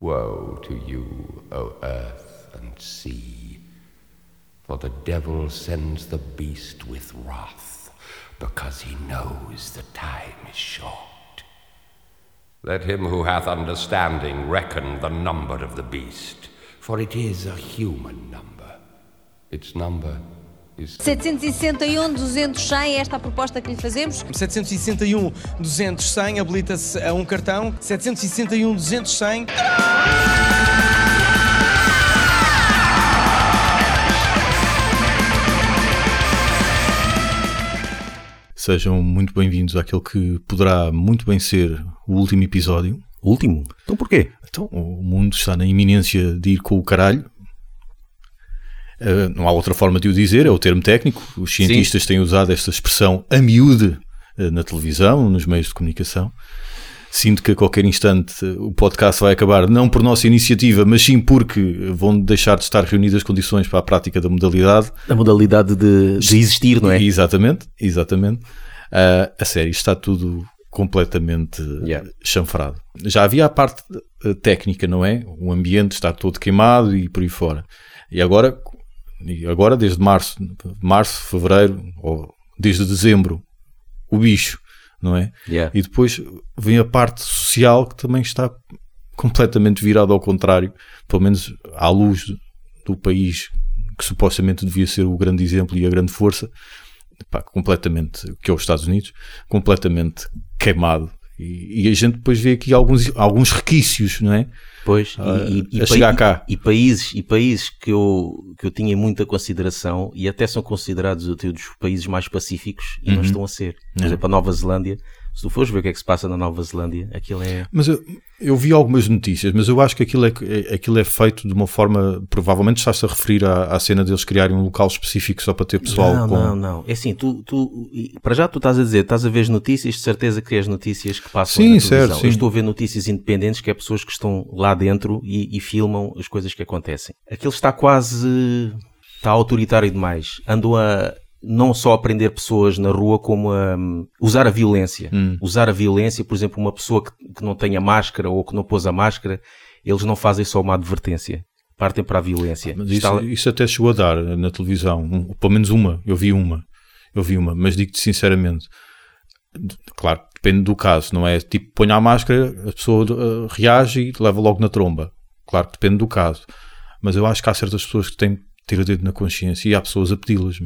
Woe to you, O earth and sea, for the devil sends the beast with wrath, because he knows the time is short. Let him who hath understanding reckon the number of the beast, for it is a human number. Its number is 761, 200, 100 é esta a proposta que lhe fazemos. 761 200 100 habilita-se a um cartão. 761 200 100 Sejam muito bem-vindos àquele que poderá muito bem ser o último episódio. Último? Então porquê? Então, o mundo está na iminência de ir com o caralho. Uh, não há outra forma de o dizer, é o termo técnico. Os cientistas têm usado esta expressão a miúde uh, na televisão, nos meios de comunicação. Sinto que a qualquer instante uh, o podcast vai acabar, não por nossa iniciativa, mas sim porque vão deixar de estar reunidas condições para a prática da modalidade. A modalidade de, de existir, não é? Exatamente, exatamente. Uh, a sério, está tudo completamente Yeah. chanfrado. Já havia a parte técnica, não é? O ambiente está todo queimado e por aí fora. E agora, e agora desde março, março, fevereiro, ou desde dezembro, o bicho, não é? Yeah. E depois vem a parte social que também está completamente virada ao contrário, pelo menos à luz do, do país que supostamente devia ser o grande exemplo e a grande força, pá, completamente, que é os Estados Unidos, completamente queimado. E, e a gente depois vê aqui alguns, alguns requícios, não é? Pois, Ah, e, e- e a chegar cá. E, países, e países que eu, que eu tinha muita consideração e até são considerados até dos países mais pacíficos e Uhum. não estão a ser. Por exemplo, a Nova Zelândia, se tu fores ver o que é que se passa na Nova Zelândia, aquilo é. Mas eu, eu vi algumas notícias, mas eu acho que aquilo é, é- aquilo é feito de uma forma. Provavelmente estás-te a referir à, à cena deles criarem um local específico só para ter pessoal não, com. não, não. É assim, tu, tu para já tu estás a dizer, estás a ver as notícias, de certeza que é as notícias que passam Sim, na certo, sim. Eu estou a ver notícias independentes que é pessoas que estão lá dentro e, e filmam as coisas que acontecem. Aquilo está quase está autoritário demais. Andam a não só a prender pessoas na rua, como a hum, usar a violência. Hum. Usar a violência, por exemplo, uma pessoa que, que não tenha máscara ou que não pôs a máscara, eles não fazem só uma advertência. Partem para a violência. Mas Está isso, lá- isso até chegou a dar na televisão, um- pelo menos uma, eu vi uma, eu vi uma, mas digo-te sinceramente, claro, depende do caso, não é tipo, põe a máscara, a pessoa uh, reage e leva logo na tromba, claro que depende do caso, mas eu acho que há certas pessoas que têm que ter o dedo na consciência e há pessoas a pedi-las.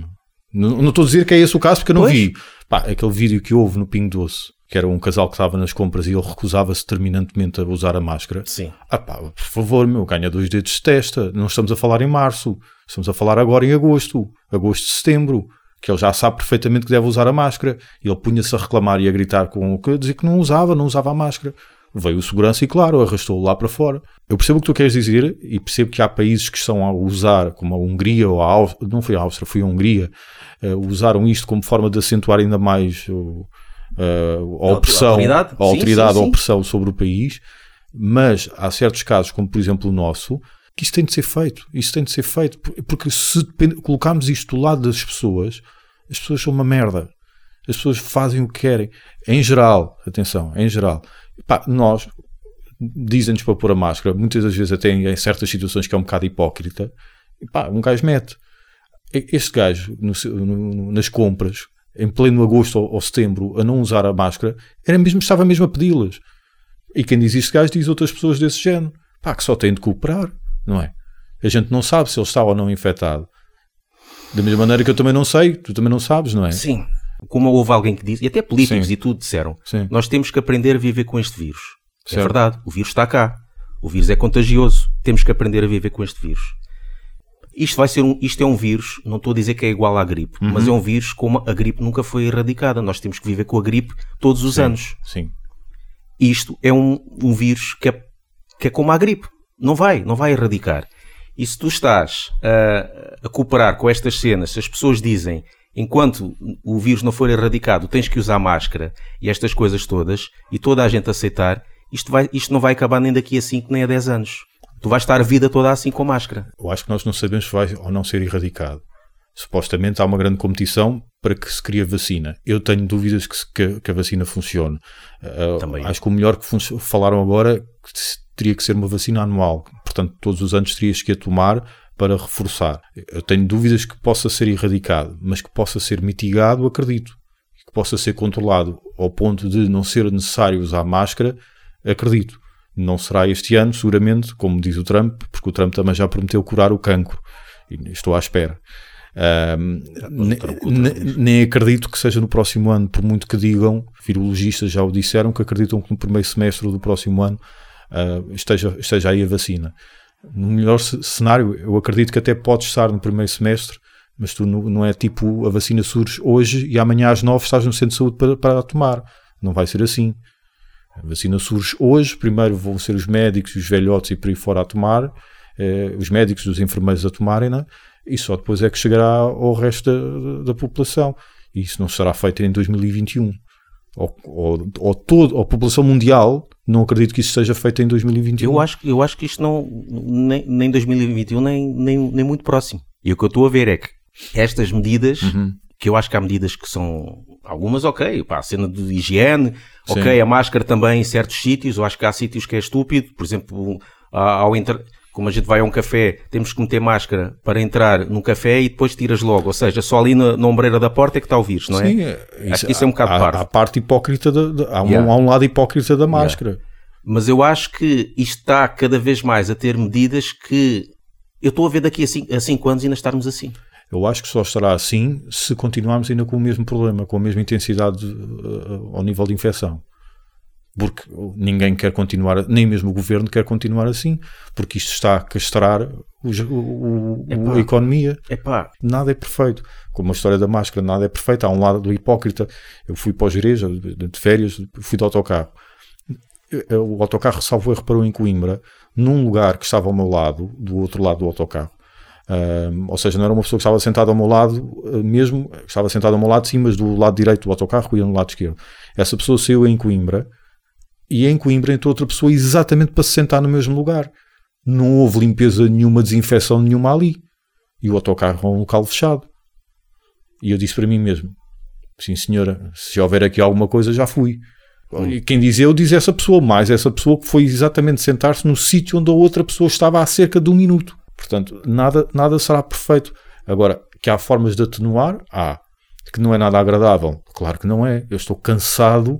Não, estou a dizer que é esse o caso porque eu não Pois. vi, Pá, aquele vídeo que houve no Pingo Doce, que era um casal que estava nas compras e ele recusava-se terminantemente a usar a máscara, Sim. ah pá, por favor, meu, ganha dois dedos de testa. Não estamos a falar em março, estamos a falar agora em agosto, agosto, setembro, que ele já sabe perfeitamente que deve usar a máscara. E ele punha-se a reclamar e a gritar com que dizer que não usava, não usava a máscara. Veio o segurança e, claro, arrastou-o lá para fora. Eu percebo o que tu queres dizer e percebo que há países que estão a usar, como a Hungria ou a Áustria, não foi a Áustria, foi a Hungria, usaram isto como forma de acentuar ainda mais o- eh, a opressão, autoridade? a Sim, autoridade, sim, a sim. opressão sobre o país, mas há certos casos, como por exemplo o nosso, que isso tem de ser feito. Isso tem de ser feito, por- porque se colocarmos isto do lado das pessoas, as pessoas são uma merda. As pessoas fazem o que querem. Em geral, atenção, em geral. Pá, nós dizem-nos para pôr a máscara, muitas das vezes até em em certas situações que é um bocado hipócrita. E pá, um gajo mete. Este gajo, no no- nas compras, em pleno agosto ou, ou setembro, a não usar a máscara, era mesmo, estava mesmo a pedi-las. E quem diz este gajo diz outras pessoas desse género. Pá, que só têm de cooperar, não é? A gente não sabe se ele está ou não infectado. Da mesma maneira que eu também não sei, tu também não sabes, não é? Sim. Como houve alguém que disse, e até políticos Sim. e tudo disseram, Sim. nós temos que aprender a viver com este vírus. É Certo. verdade, o vírus está cá. O vírus é contagioso. Temos que aprender a viver com este vírus. Isto vai ser um, isto é um vírus, não estou a dizer que é igual à gripe, Uhum. mas é um vírus como a gripe nunca foi erradicada. Nós temos que viver com a gripe todos os anos. Sim. Isto é um, um vírus que é, que é como a gripe. Não vai, não vai erradicar. E se tu estás a, a cooperar com estas cenas, se as pessoas dizem enquanto o vírus não for erradicado, tens que usar máscara e estas coisas todas, e toda a gente aceitar, isto, vai, isto não vai acabar nem daqui a 5 nem a 10 anos. Tu vais estar a vida toda assim com máscara. Eu acho que nós não sabemos se vai ou não ser erradicado. Supostamente há uma grande competição para que se crie a vacina. Eu tenho dúvidas que, se- que- que a vacina funcione. Uh, Também. acho que o melhor que falaram agora que se teria que ser uma vacina anual, portanto, todos os anos terias que a tomar para reforçar. Eu tenho dúvidas que possa ser erradicado, mas que possa ser mitigado, acredito. Que possa ser controlado ao ponto de não ser necessário usar máscara, acredito. Não será este ano, seguramente, como diz o Trump, porque o Trump também já prometeu curar o cancro. E estou à espera. Um, nem, nem, acredito que seja no próximo ano, por muito que digam, virologistas já o disseram, que acreditam que no primeiro semestre do próximo ano uh, esteja, esteja aí a vacina. No melhor cenário, eu acredito que até pode estar no primeiro semestre, mas tu não, não é tipo a vacina surge hoje e amanhã às nove estás no centro de saúde para, para tomar. Não vai ser assim. A vacina surge hoje, primeiro vão ser os médicos, os velhotes e por aí fora a tomar, eh, os médicos, os enfermeiros a tomarem, né? e só depois é que chegará ao resto da, da população. E isso não será feito em 2021. Ou, ou, ou, todo, ou a população mundial, não acredito que isso seja feito em 2021. Eu acho, eu acho que isto não, nem, nem 2021, nem, nem, nem muito próximo. E o que eu estou a ver é que estas medidas, uhum. Que eu acho que há medidas que são algumas, ok, pá, a cena de higiene, Sim. ok, a máscara também em certos sítios, eu acho que há sítios que é estúpido, por exemplo, ao entrar como a gente vai a um café, temos que meter máscara para entrar num café e depois tiras logo. Ou seja, só ali na, na ombreira da porta é que está o vírus, não é? Sim, isso, acho que isso é um bocado há, parvo. Há parte hipócrita, de, de, há, yeah. um, há, um, lado hipócrita da máscara. Yeah. Mas eu acho que isto está cada vez mais a ter medidas que eu estou a ver daqui a 5 cinco anos ainda estarmos assim. Eu acho que só estará assim se continuarmos ainda com o mesmo problema, com a mesma intensidade uh, ao nível de infecção porque ninguém quer continuar, nem mesmo o governo quer continuar assim, porque isto está a castrar o, o, a economia. Epá. Nada é perfeito. Como a história da máscara, nada é perfeito. Há um lado do hipócrita. Eu fui para o de férias, fui de autocarro. O autocarro, salvo erro, parou em Coimbra, num lugar que estava ao meu lado, do outro lado do autocarro. Um, ou seja, não era uma pessoa que estava sentada ao meu lado, eh, mesmo, estava sentada ao meu lado, sim, mas do lado direito do autocarro ia no lado esquerdo. Essa pessoa saiu em Coimbra e em Coimbra entrou outra pessoa exatamente para se sentar no mesmo lugar. Não houve limpeza nenhuma, desinfecção nenhuma ali. E o autocarro é um local fechado. E eu disse para mim mesmo: Sim, senhora, se houver aqui alguma coisa, já fui. E quem diz eu, diz essa pessoa, mais essa pessoa que foi exatamente sentar-se no sítio onde a outra pessoa estava há cerca de um minuto. Portanto, nada, nada será perfeito. Agora, que há formas de atenuar, há. Que não é nada agradável, claro que não é. Eu estou cansado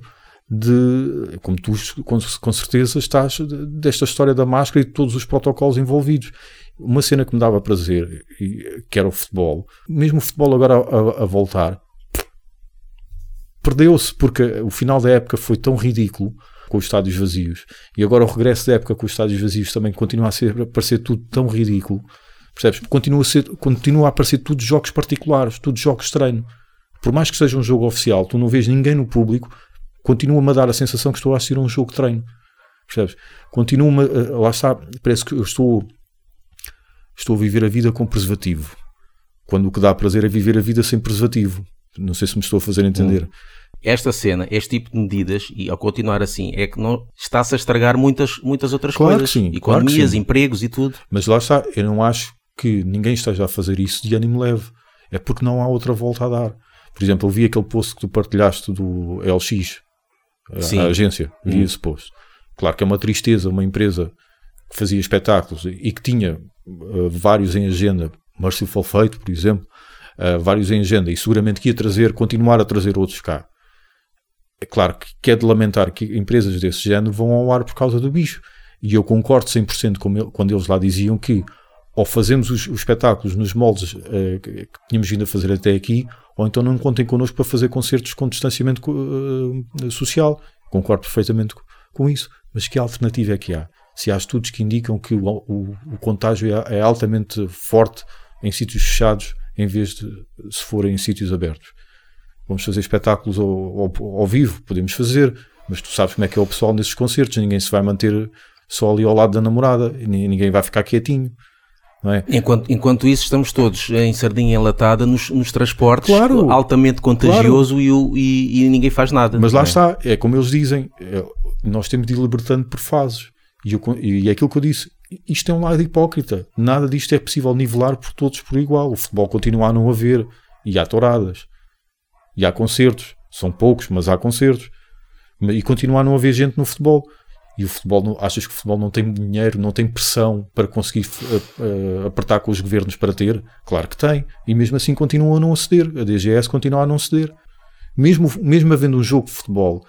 de, como tu com, com certeza estás, desta história da máscara e de todos os protocolos envolvidos. Uma cena que me dava prazer, que era o futebol, mesmo o futebol agora a, a, a voltar, perdeu-se porque o final da época foi tão ridículo com os estádios vazios e agora o regresso da época com os estádios vazios também continua a, ser, a parecer tudo tão ridículo. Percebes? Continua a, ser, continua a aparecer tudo jogos particulares, tudo jogos treino. Por mais que seja um jogo oficial, tu não vês ninguém no público continua-me a dar a sensação que estou a assistir a um jogo de treino. Percebes? Continua-me, lá está, parece que eu estou, estou a viver a vida com preservativo. Quando o que dá prazer é viver a vida sem preservativo. Não sei se me estou a fazer entender. Hum. Esta cena, este tipo de medidas, e ao continuar assim, é que não está-se a estragar muitas, muitas outras claro coisas. Que sim, Economias, claro que empregos e tudo. Mas lá está, eu não acho que ninguém esteja a fazer isso de ânimo leve. É porque não há outra volta a dar. Por exemplo, eu vi aquele post que tu partilhaste do LX, Sim. a agência, via hum. esse post. Claro que é uma tristeza uma empresa que fazia espetáculos e que tinha uh, vários em agenda, Merciful Fate, por exemplo, uh, vários em agenda, e seguramente que ia trazer, continuar a trazer outros cá. É claro que é de lamentar que empresas desse género vão ao ar por causa do bicho. E eu concordo 100% com ele, quando eles lá diziam que ou fazemos os, os espetáculos nos moldes que, que tínhamos vindo a fazer até aqui, ou então não contem connosco para fazer concertos com distanciamento uh, social. Concordo perfeitamente com isso. Mas que alternativa é que há? Se há estudos que indicam que o, o, o contágio é, é, altamente forte em sítios fechados em vez de se forem em sítios abertos. Vamos fazer espetáculos ao, ao, ao vivo, podemos fazer, mas tu sabes como é que é o pessoal nesses concertos, ninguém se vai manter só ali ao lado da namorada, ninguém vai ficar quietinho. É? Enquanto, enquanto isso, estamos todos em sardinha enlatada nos, nos transportes, claro, altamente contagioso claro. e, e, e, ninguém faz nada. Mas lá é? está, é como eles dizem, é, nós temos de ir libertando por fases. E, eu, e é aquilo que eu disse, isto é um lado hipócrita. Nada disto é possível nivelar por todos por igual. O futebol continua a não haver. E há touradas. E há concertos. São poucos, mas há concertos. E continua a não haver gente no futebol. E o futebol, não- achas que o futebol não tem dinheiro, não tem pressão para conseguir apertar com os governos para ter? Claro que tem. E mesmo assim continuam a não ceder. A DGS continua a não ceder. Mesmo, mesmo havendo um jogo de futebol,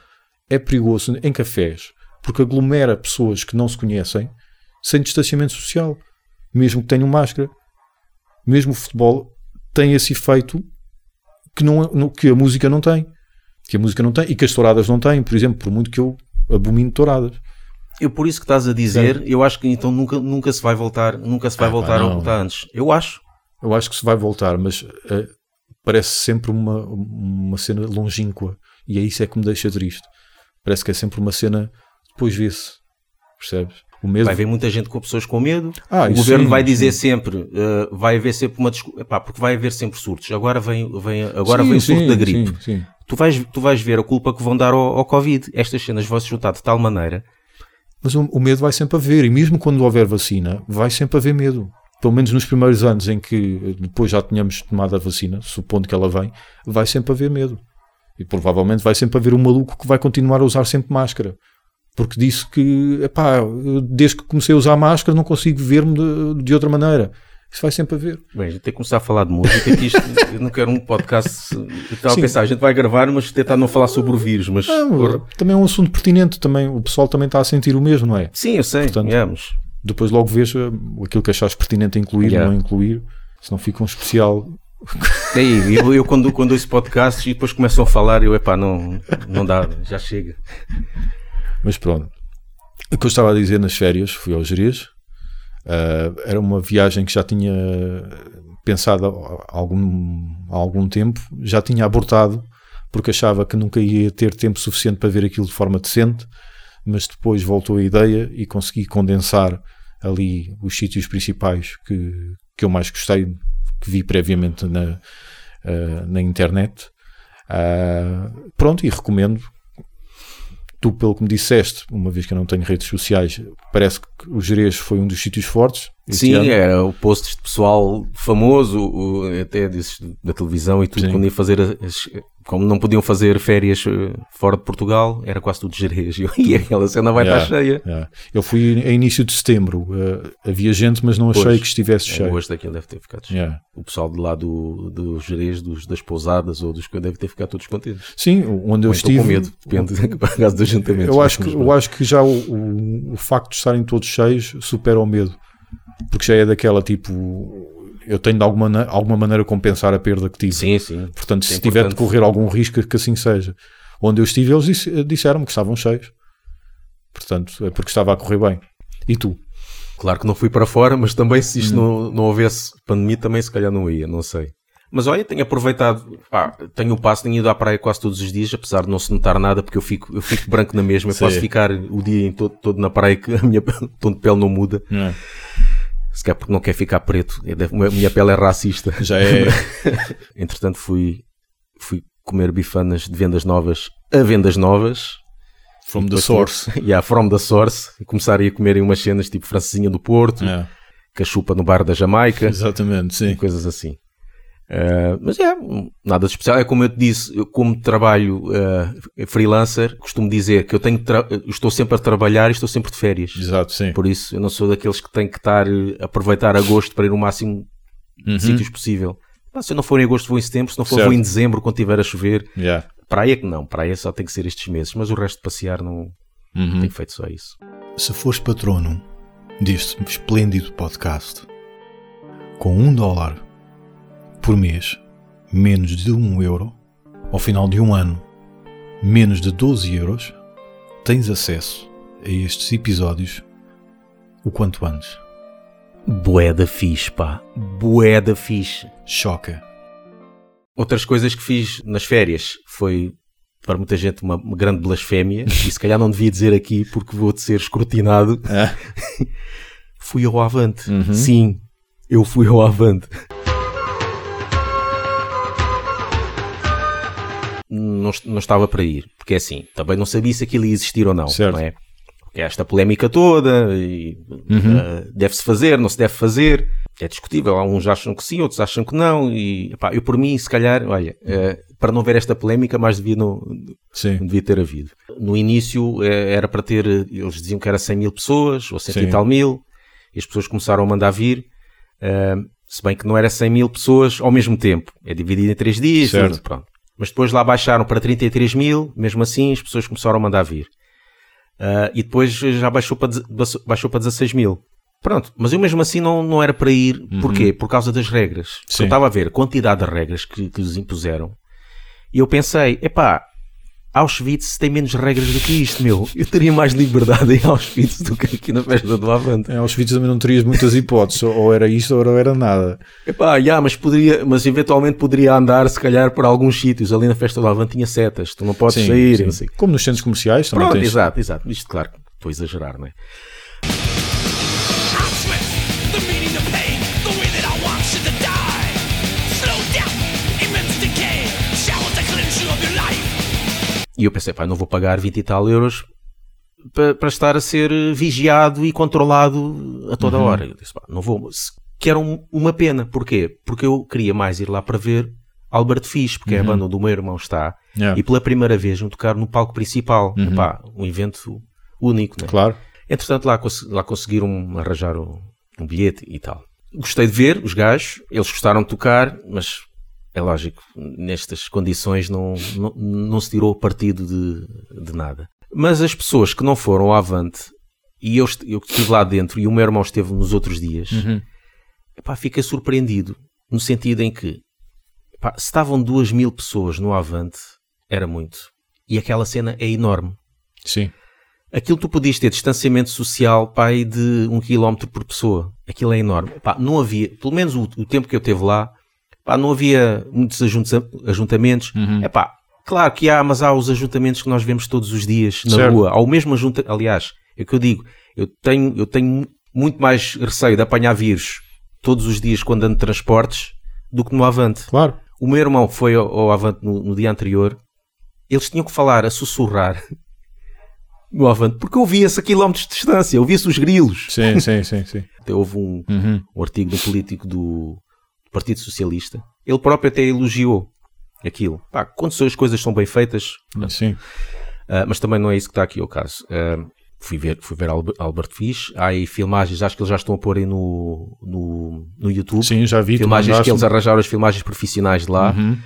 é perigoso em cafés, porque aglomera pessoas que não se conhecem sem distanciamento social, mesmo que tenham máscara. Mesmo o futebol tem esse efeito que, não, que a música não tem. Que a música não tem e que as touradas não têm, por exemplo, por muito que eu abomino touradas. Eu por isso que estás a dizer, eu acho que então nunca, nunca se vai voltar, nunca se vai Ah, pá, voltar ao que está antes. Eu acho. Eu acho que se vai voltar, mas eh, parece sempre uma, uma cena longínqua e é isso é que me deixa triste. Parece que é sempre uma cena, depois vê-se. Percebes? O medo. Vai haver muita gente com pessoas com medo. Ah, o governo sim, vai dizer sim. sempre, eh, vai haver sempre uma desculpa, epá, porque vai haver sempre surtos. Agora vem, vem, agora Sim, vem o surto da gripe. Tu, vais, tu vais ver a culpa que vão dar ao, ao Covid. Estas cenas vão se juntar de tal maneira. Mas o, o medo vai sempre haver, e mesmo quando houver vacina, vai sempre haver medo. Pelo menos nos primeiros anos em que eh, depois já tenhamos tomado a vacina, supondo que ela vem, vai sempre haver medo. E provavelmente vai sempre haver um maluco que vai continuar a usar sempre máscara. Porque disse que, epá, desde que comecei a usar máscara não consigo ver-me de, de outra maneira. Isso vai sempre haver. Bem, a gente tem que começar a falar de música, que isto, eu não quero um podcast. Estava a pensar, a gente vai gravar, mas tentar não falar sobre o vírus. Mas, Não, também é um assunto pertinente, também, o pessoal também está a sentir o mesmo, não é? sim, eu sei, Portanto, é, mas Depois logo vês eh, aquilo que achares pertinente incluir Yeah. ou não incluir, se não fica um especial Daí, eu, eu quando, quando ouço podcasts e depois começam a falar, eu, epá, não, não dá, já chega. Mas pronto. O que eu estava a dizer nas férias, fui ao Jerez. Ah, era uma viagem que já tinha pensado há algum, há algum tempo, já tinha abortado, porque achava que nunca ia ter tempo suficiente para ver aquilo de forma decente, mas depois voltou a ideia e consegui condensar ali os sítios principais que, que eu mais gostei, que vi previamente na, ah, na internet. Ah, pronto, e recomendo tu, pelo que me disseste, uma vez que eu não tenho redes sociais, parece que o Jerez foi um dos sítios fortes. Sim, ano. era o post de pessoal famoso, o- até desses da televisão e tudo, quando ia fazer, as- como não podiam fazer férias eh, fora de Portugal, era quase tudo Jerez. E aquela cena vai Yeah, estar cheia. yeah. Eu fui a início de setembro, eh, havia gente, mas não achei Pois. que estivesse É, cheio. Hoje daquilo deve ter ficado cheio. Yeah. O pessoal de lá do, do Jerez, dos, das pousadas ou dos que deve ter ficado todos contentes. Sim, onde eu Ou então estive. com medo, depende por causa dos ajuntamentos. Eu acho, que, eu acho que já o, o, o facto de estarem todos cheios supera o medo. Porque já é daquela tipo. Eu tenho de alguma, alguma maneira compensar a perda que tive. Sim, sim. Portanto, É se tiver de correr algum risco, que assim seja. Onde eu estive, eles disse- disseram-me que estavam cheios. Portanto, é porque estava a correr bem. E tu? Claro que não fui para fora, mas também se Hum. isto não, não houvesse pandemia, também se calhar não ia, não sei. Mas olha, tenho aproveitado, pá, tenho o passo, tenho ido à praia quase todos os dias, apesar de não se notar nada, porque eu fico, eu fico branco na mesma, eu Sim. posso ficar o dia todo, todo na praia que a minha tom de pele não muda. Se calhar porque não quer ficar preto, devo- a minha pele é racista. Já é. Entretanto fui, fui comer bifanas de vendas novas a vendas novas. From the source. tinha- Yeah, from the source. E começar a ir comerem umas cenas tipo francesinha do Porto, É, cachupa no bar da Jamaica, exatamente, sim. coisas assim. Uh, mas é, nada de especial. É como eu te disse, eu como trabalho uh, freelancer, costumo dizer que eu tenho tra- estou sempre a trabalhar e estou sempre de férias. Exato, sim. Por isso, eu não sou daqueles que têm que estar a aproveitar agosto para ir o máximo Uhum. de sítios possível. Pá, se eu não for em agosto, vou em setembro. Se não for, Certo. vou em dezembro, quando estiver a chover. Yeah. Praia que não, praia só tem que ser estes meses. Mas o resto de passear não Uhum. tenho feito só isso. Se fores patrono deste esplêndido podcast, com um dólar por mês, menos de um euro, ao final de um ano, menos de 12 euros, tens acesso a estes episódios o quanto antes. Boeda fixe, pá. Boeda fixe. Choca. Outras coisas que fiz nas férias foi, para muita gente, uma, uma grande blasfémia. E se calhar não devia dizer aqui porque vou ser escrutinado. Ah. fui ao Avante. Uhum. Sim, eu fui ao Avante. Não, não estava para ir, porque é assim, também não sabia se aquilo ia existir ou não, Certo. não é? Porque esta polémica toda, e, ah, deve-se fazer, não se deve fazer, é discutível, uns acham que sim, outros acham que não, e eu por mim, se calhar, olha, ah, para não ver esta polémica, mais devia, não, Sim. devia ter havido. No início eh, era para ter, eles diziam que era 100 mil pessoas, ou 100 Sim. e tal mil, e as pessoas começaram a mandar vir, eh, se bem que não era 100 mil pessoas ao mesmo tempo, é dividido em 3 dias, Certo. pronto. Mas depois lá baixaram para 33 mil, mesmo assim as pessoas começaram a mandar vir. Ah, e depois já baixou para, baixou- para 16 mil. Pronto, mas eu mesmo assim não, não era para ir. Porquê? Por causa das regras. Uhum. Eu estava a ver a quantidade de regras que, que lhes impuseram. E eu pensei, epá, Auschwitz tem menos regras do que isto, meu. Eu teria mais liberdade em Auschwitz do que aqui na festa do Avante. Em Auschwitz também não terias muitas hipóteses, ou era isto ou era nada. Epá, já, mas poderia, mas eventualmente poderia andar, se calhar, por alguns sítios. Ali na festa do Avante tinha setas, tu não podes Sim, sair, sim. não sei. Como nos centros comerciais também Pronto, tens. exato, exato. Isto, claro, que estou a exagerar, não é? E eu pensei, pá, não vou pagar 20 e tal euros pa- para estar a ser eh, vigiado e controlado a toda hora. Eu disse, pá, não vou. Que era um- uma pena. Porquê? Porque eu queria mais ir lá para ver Albert Fish, porque é a banda onde o meu irmão está. Yeah. E pela primeira vez vão tocar no palco principal. Epá, um evento único, né? Claro. Entretanto, lá, lá conseguiram arranjar um, um bilhete e tal. Gostei de ver os gajos, eles gostaram de tocar, mas é lógico, nestas condições não, não, não se tirou partido de, de nada. Mas as pessoas que não foram ao Avante, e eu, eu que estive lá dentro, e o meu irmão esteve nos outros dias, epá, fiquei surpreendido, no sentido em que epá, se estavam duas mil pessoas no Avante, era muito. E aquela cena é enorme. Sim. Aquilo tu podias ter distanciamento social pai de um quilómetro por pessoa. Aquilo é enorme. Pá, não havia, pelo menos o, o tempo que eu teve lá, pá, não havia muitos ajunta- ajuntamentos. É pá, claro que há, mas há os ajuntamentos que nós vemos todos os dias na Certo. rua. Há o mesmo ajuntamento, aliás, é o que eu digo, eu tenho, eu tenho muito mais receio de apanhar vírus todos os dias quando ando de transportes do que no Avante. Claro. O meu irmão foi ao, ao Avante no, no dia anterior. Eles tinham que falar a sussurrar no Avante, porque ouvia-se a quilómetros de distância, ouvia-se os grilos. Sim, sim, sim, sim. Até houve um, Uhum. um artigo um político do Partido Socialista. Ele próprio até elogiou aquilo. Pá, quando as coisas são bem feitas, Sim. ah, mas também não é isso que está aqui o caso. Ah, fui ver, fui ver Albe- Albert Fish. Há aí filmagens, acho que eles já estão a pôr aí no, no, no YouTube. Sim, já vi. filmagens que eles arranjaram as filmagens profissionais de lá. Uhum.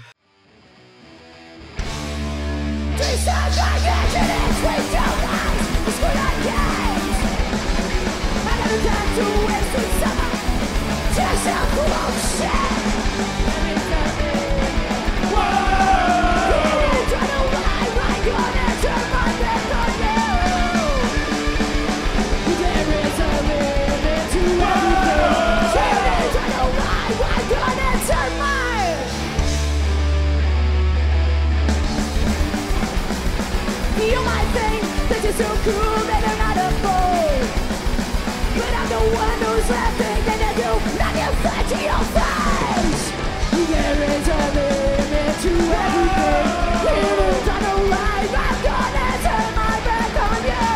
There is a limit to everything. It is on a life. I'm gonna turn my back on you.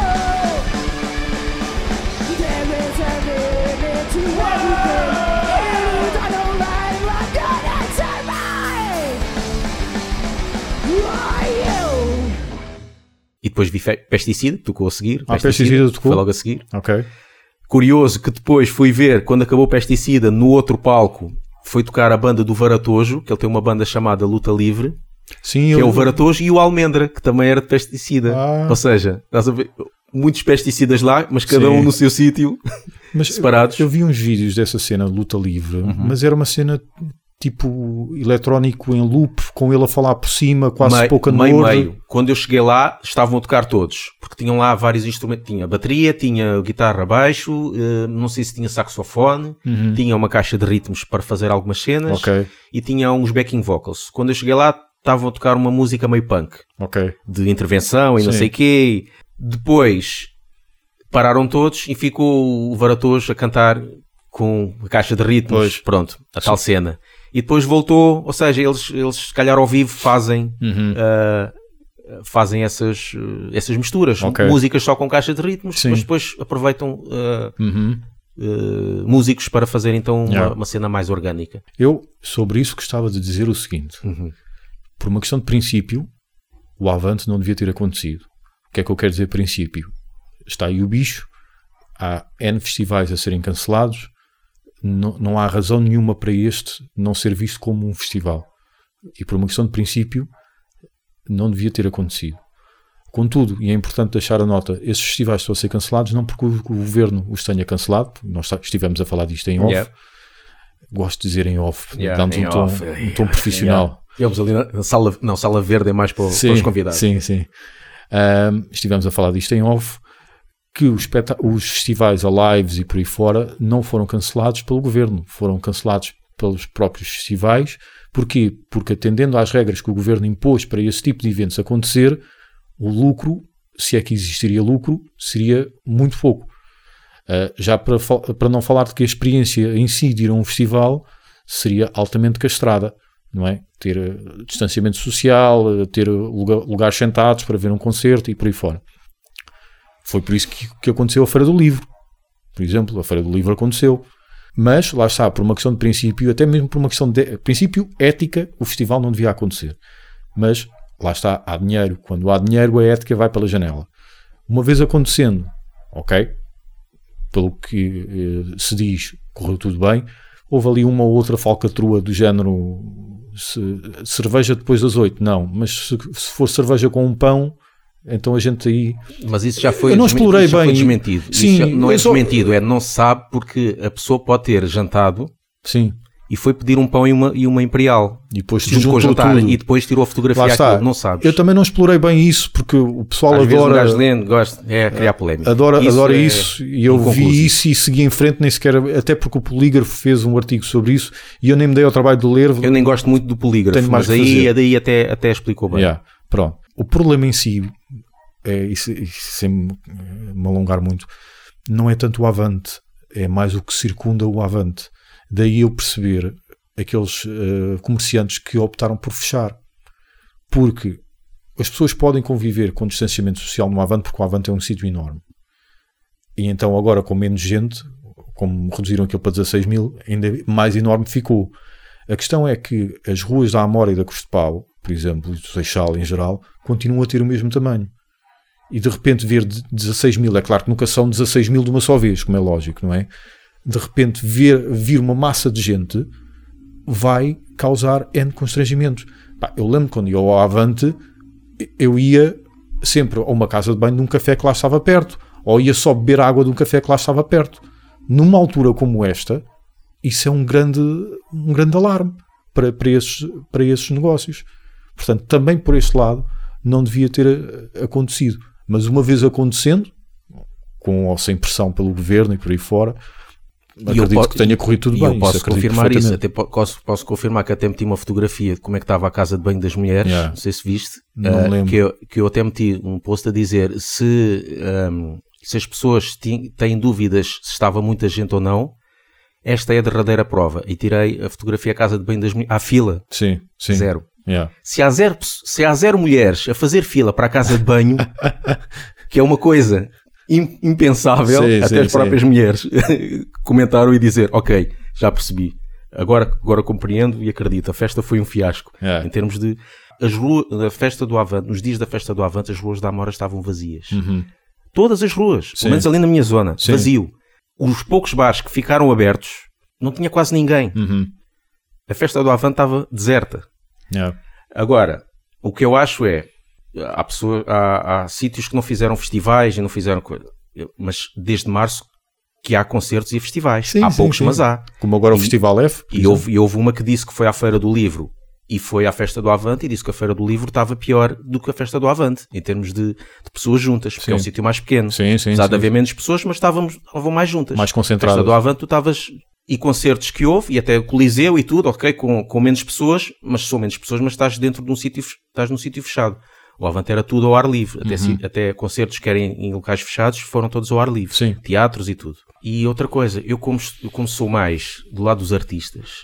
There is a limit to everything. It is on a life. I'm gonna turn my on you. E depois vi Pesticida, tocou a seguir. Ah, Pesticida tocou? Foi logo a seguir. Ok. Curioso que depois fui ver, quando acabou Pesticida, no outro palco, foi tocar a banda do Varatojo, que ele tem uma banda chamada Luta Livre, Sim, que eu... é o Varatojo, e o Almendra, que também era de Pesticida. Ah. Ou seja, estás a ver, muitos pesticidas lá, mas cada Sim. um no seu sítio. Separados. Eu, eu vi uns vídeos dessa cena de luta livre, Uhum. mas era uma cena tipo eletrónico em loop, com ele a falar por cima, quase Mei- pouca meio, word. meio. Quando eu cheguei lá, estavam a tocar todos, porque tinham lá vários instrumentos. Tinha bateria, tinha guitarra baixo, eh, não sei se tinha saxofone, tinha uma caixa de ritmos para fazer algumas cenas Ok, e tinha uns backing vocals. Quando eu cheguei lá, estavam a tocar uma música meio punk, ok. de intervenção e não Sim. sei o quê. Depois pararam todos e ficou o Varatojo a cantar com a caixa de ritmos. Pois. Pronto, a tal cena. E depois voltou, ou seja, eles, eles se calhar ao vivo fazem, Uhum. ah, fazem essas, eh, essas misturas. Ok. Músicas só com caixa de ritmos, Sim. mas depois aproveitam ah, Uhum. ah, músicos para fazer então uma, Yeah. uma cena mais orgânica. Eu, sobre isso, gostava de dizer o seguinte: Uhum. por uma questão de princípio, o Avante não devia ter acontecido. O que é que eu quero dizer princípio? Está aí o bicho, há N festivais a serem cancelados, não, não há razão nenhuma para este não ser visto como um festival. E por uma questão de princípio, não devia ter acontecido. Contudo, e é importante deixar a nota, esses festivais estão a ser cancelados não porque o, governo os tenha cancelado, nós estivemos a falar disto em off, Yeah. gosto de dizer em off, Yeah, damos um tom, um tom profissional. Tivemos ali na sala, não, sala verde é mais para, para os convidados. Sim, sim. Ahm, estivemos a falar disto em off, que os, os festivais, a lives e por aí fora, não foram cancelados pelo governo, foram cancelados pelos próprios festivais. Porquê? Porque atendendo às regras que o governo impôs para esse tipo de eventos acontecer, o lucro, se é que existiria lucro, seria muito pouco. Ah, já para, para não falar de que a experiência em si de ir a um festival seria altamente castrada, não é? Ter eh, distanciamento social, eh, ter lugar- lugares sentados para ver um concerto e por aí fora. Foi por isso que, que aconteceu a Feira do Livro. Por exemplo, a Feira do Livro aconteceu. Mas, lá está, por uma questão de princípio, até mesmo por uma questão de princípio ética, o festival não devia acontecer. Mas, lá está, há dinheiro. Quando há dinheiro, a ética vai pela janela. Uma vez acontecendo, ok, pelo que eh, se diz, correu tudo bem. Houve ali uma ou outra falcatrua do género se- cerveja depois das oito, não, mas se, se for cerveja com um pão, então a gente aí Mas isso já foi, Eu não explorei já foi bem. desmentido. Sim, não é só- desmentido, é não se sabe porque a pessoa pode ter jantado sim, e foi pedir um pão e uma, e uma imperial. e depois juntou jantar tudo. e depois tirou a fotografia àquilo, não sabes. Eu também não explorei bem isso porque o pessoal Às vezes um adora lendo, gosta, é criar polémica. adora Isso adora é isso e eu vi isso e segui em frente nem sequer até porque o Polígrafo fez um artigo sobre isso e eu nem me dei ao trabalho de ler Eu nem gosto muito do polígrafo, mas aí, daí até, até explicou bem. Yeah, pronto. O problema em si, é, sem me me alongar muito, não é tanto o avante, é mais o que circunda o avante. Daí eu perceber aqueles eh, comerciantes que optaram por fechar. Porque as pessoas podem conviver com distanciamento social no avante, porque o avante é um sítio enorme. E então agora com menos gente, como reduziram aquilo para 16 mil, ainda mais enorme ficou. A questão é que as ruas da Amora e da Cruz de Pau, por exemplo, e do Seixal em geral, continuam a ter o mesmo tamanho. E de repente ver de- 16 mil, é claro que nunca são 16 mil de uma só vez, como é lógico, não é? De repente ver, vir uma massa de gente vai causar N constrangimentos. Pá, eu lembro quando ia ao Avante, eu ia sempre a uma casa de banho de um café que lá estava perto, ou ia só beber água de um café que lá estava perto. Numa altura como esta, isso é um grande, um grande alarme para, para, esses, para esses negócios. Portanto, também por este lado não devia ter eh, acontecido. Mas uma vez acontecendo, com ou sem pressão pelo governo e por aí fora, eu acredito po- que tenha corrido tudo e bem. eu posso Isso confirmar isso, até po- posso, posso confirmar que até meti uma fotografia de como é que estava a casa de banho das mulheres, Yeah. não sei se viste, Não lembro. que, eu, que eu até meti um post a dizer se, ahm, se as pessoas têm dúvidas se estava muita gente ou não, esta é a derradeira prova. E tirei a fotografia à casa de banho das mulheres, à fila, Sim, sim. zero. Yeah. Se há zero, se há zero mulheres a fazer fila para a casa de banho, que é uma coisa im- impensável, Sim, até sim, as próprias mulheres comentaram e dizer, ok, já percebi, agora, agora compreendo e acredito, a festa foi um fiasco. Yeah. Em termos de... As ruas, a festa do Avante, nos dias da festa do Avante, as ruas da Amora estavam vazias. Uhum. Todas as ruas, Sim. pelo menos ali na minha zona, Sim. vazio. Os poucos bares que ficaram abertos, não tinha quase ninguém. Uhum. A festa do Avante estava deserta. Yeah. Agora, o que eu acho é, há, pessoa, há, há sítios que não fizeram festivais e não fizeram coisa, mas desde março que há concertos e festivais. Sim, há sim, poucos, sim. mas há. Como agora o E- Festival F. E houve, e houve uma que disse que foi à Feira do Livro e foi à Festa do Avante e disse que a Feira do Livro estava pior do que a Festa do Avante, em termos de, de pessoas juntas, porque Sim. é um sítio mais pequeno. Sim, sim, Apesar de sim. haver menos pessoas, mas estávamos, estavam mais juntas. Mais A concentradas. Festa do Avante tu estavas... E concertos que houve, e até o Coliseu e tudo, ok, com, com menos pessoas, mas são menos pessoas, mas estás dentro de um sítio, estás num sítio fechado. O Avante era tudo ao ar livre, até, Uhum. si- até concertos que eram em, em locais fechados foram todos ao ar livre. Sim. Teatros e tudo. E outra coisa, eu como, eu como sou mais do lado dos artistas,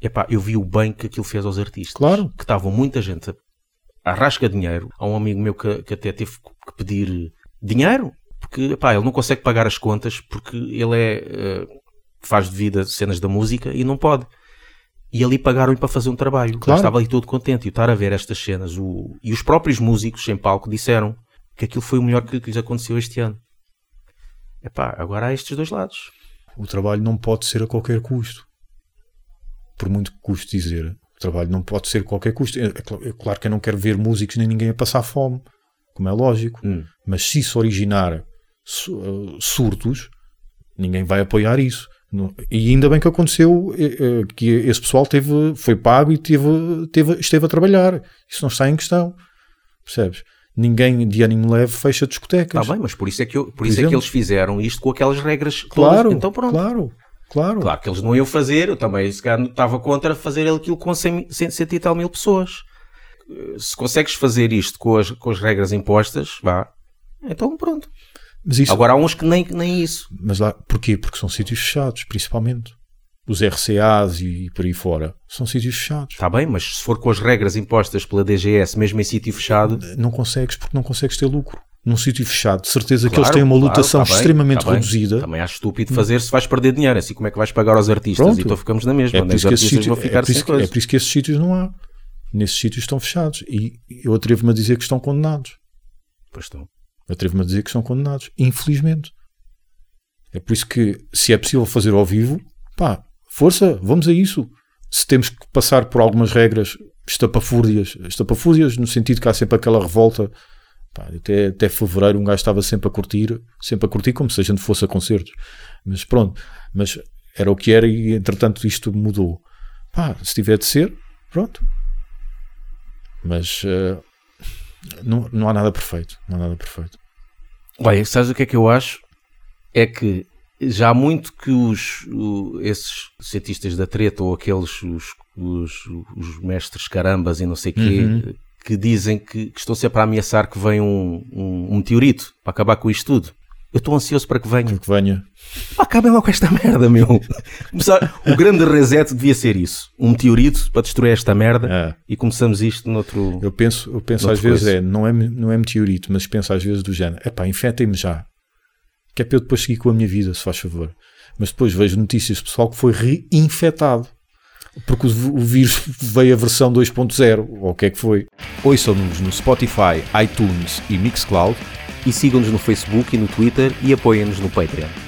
epá, eu vi o bem que aquilo fez aos artistas. Claro. Que estavam muita gente a, rasca dinheiro. Há um amigo meu que, que até teve que pedir dinheiro, porque epá, ele não consegue pagar as contas porque ele é, eh, faz de vida cenas da música e não pode. E ali pagaram-lhe para fazer um trabalho. Ele Claro. estava ali todo contente. E estar a ver estas cenas. O... E os próprios músicos em palco disseram que aquilo foi o melhor que, que lhes aconteceu este ano. Epá, agora há estes dois lados. O trabalho não pode ser a qualquer custo. Por muito que custe dizer, o trabalho não pode ser a qualquer custo. É, é é claro que eu não quero ver músicos nem ninguém a passar fome, como é lógico. Hum. Mas se isso originar su- surtos, ninguém vai apoiar isso. Não- E ainda bem que aconteceu eh, eh, que esse pessoal teve, foi pago e teve, teve, esteve a trabalhar. Isso não está em questão. Percebes? Ninguém de ânimo leve fecha discotecas. Está bem, mas por isso é que, eu- por isso é que eles fizeram isto com aquelas regras todas. Claro, Então pronto. claro, claro. Claro que eles não iam fazer, eu também se calhar, estava contra fazer aquilo com 100, 100 e tal mil pessoas. Eh, Se consegues fazer isto com as, com as regras impostas, vá, então pronto. Mas isso, Agora há uns que nem, nem isso. Mas lá, porquê? Porque são sítios fechados, principalmente. Os RCAs e por aí fora são sítios fechados. Está bem, mas se for com as regras impostas pela DGS, mesmo em sítio fechado, Não consegues porque não consegues ter lucro. Num sítio fechado, de certeza que claro, eles têm uma claro, lotação bem, extremamente bem. reduzida. Também acho estúpido fazer se vais perder dinheiro. Assim, como é que vais pagar aos artistas? Pronto. E então ficamos na mesma. É por, isso que é, por isso que, é por isso que esses sítios não há. Nesses sítios estão fechados. E eu atrevo-me a dizer que estão condenados. Pois estão. Atrevo-me a dizer que estão condenados. Infelizmente. É por isso que, se é possível fazer ao vivo, pá, força, vamos a isso. Se temos que passar por algumas regras estapafúrdias, estapafúrdias no sentido que há sempre aquela revolta, pá, até, até fevereiro um gajo estava sempre a curtir, sempre a curtir como se a gente fosse a concertos. Mas pronto, mas era o que era e entretanto isto mudou. Pá, se tiver de ser, pronto. Mas eh, não, não há nada perfeito. Não há nada perfeito. Olha, sabes o que é que eu acho? É que já há muito que os, o- esses cientistas da treta ou aqueles, os, os, os mestres carambas e não sei quê, Uhum. que dizem que, que estão sempre a ameaçar que vem um, um, um meteorito para acabar com isto tudo. Eu estou ansioso para que venha. Que venha. Pá, acabem logo com esta merda, meu. O grande reset devia ser isso. Um meteorito para destruir esta merda É. e começamos isto noutro... Eu penso, eu penso às vezes, coisa. é, não é, não é meteorito, mas penso às vezes do género, epá, infetem-me já. Que é para eu depois seguir com a minha vida, se faz favor. Mas depois vejo notícias de pessoal que foi reinfetado. Porque o, o vírus veio a versão 2.0, ou o que é que foi. Ouçam-nos no Spotify, iTunes e Mixcloud E sigam-nos no Facebook e no Twitter e apoiem-nos no Patreon.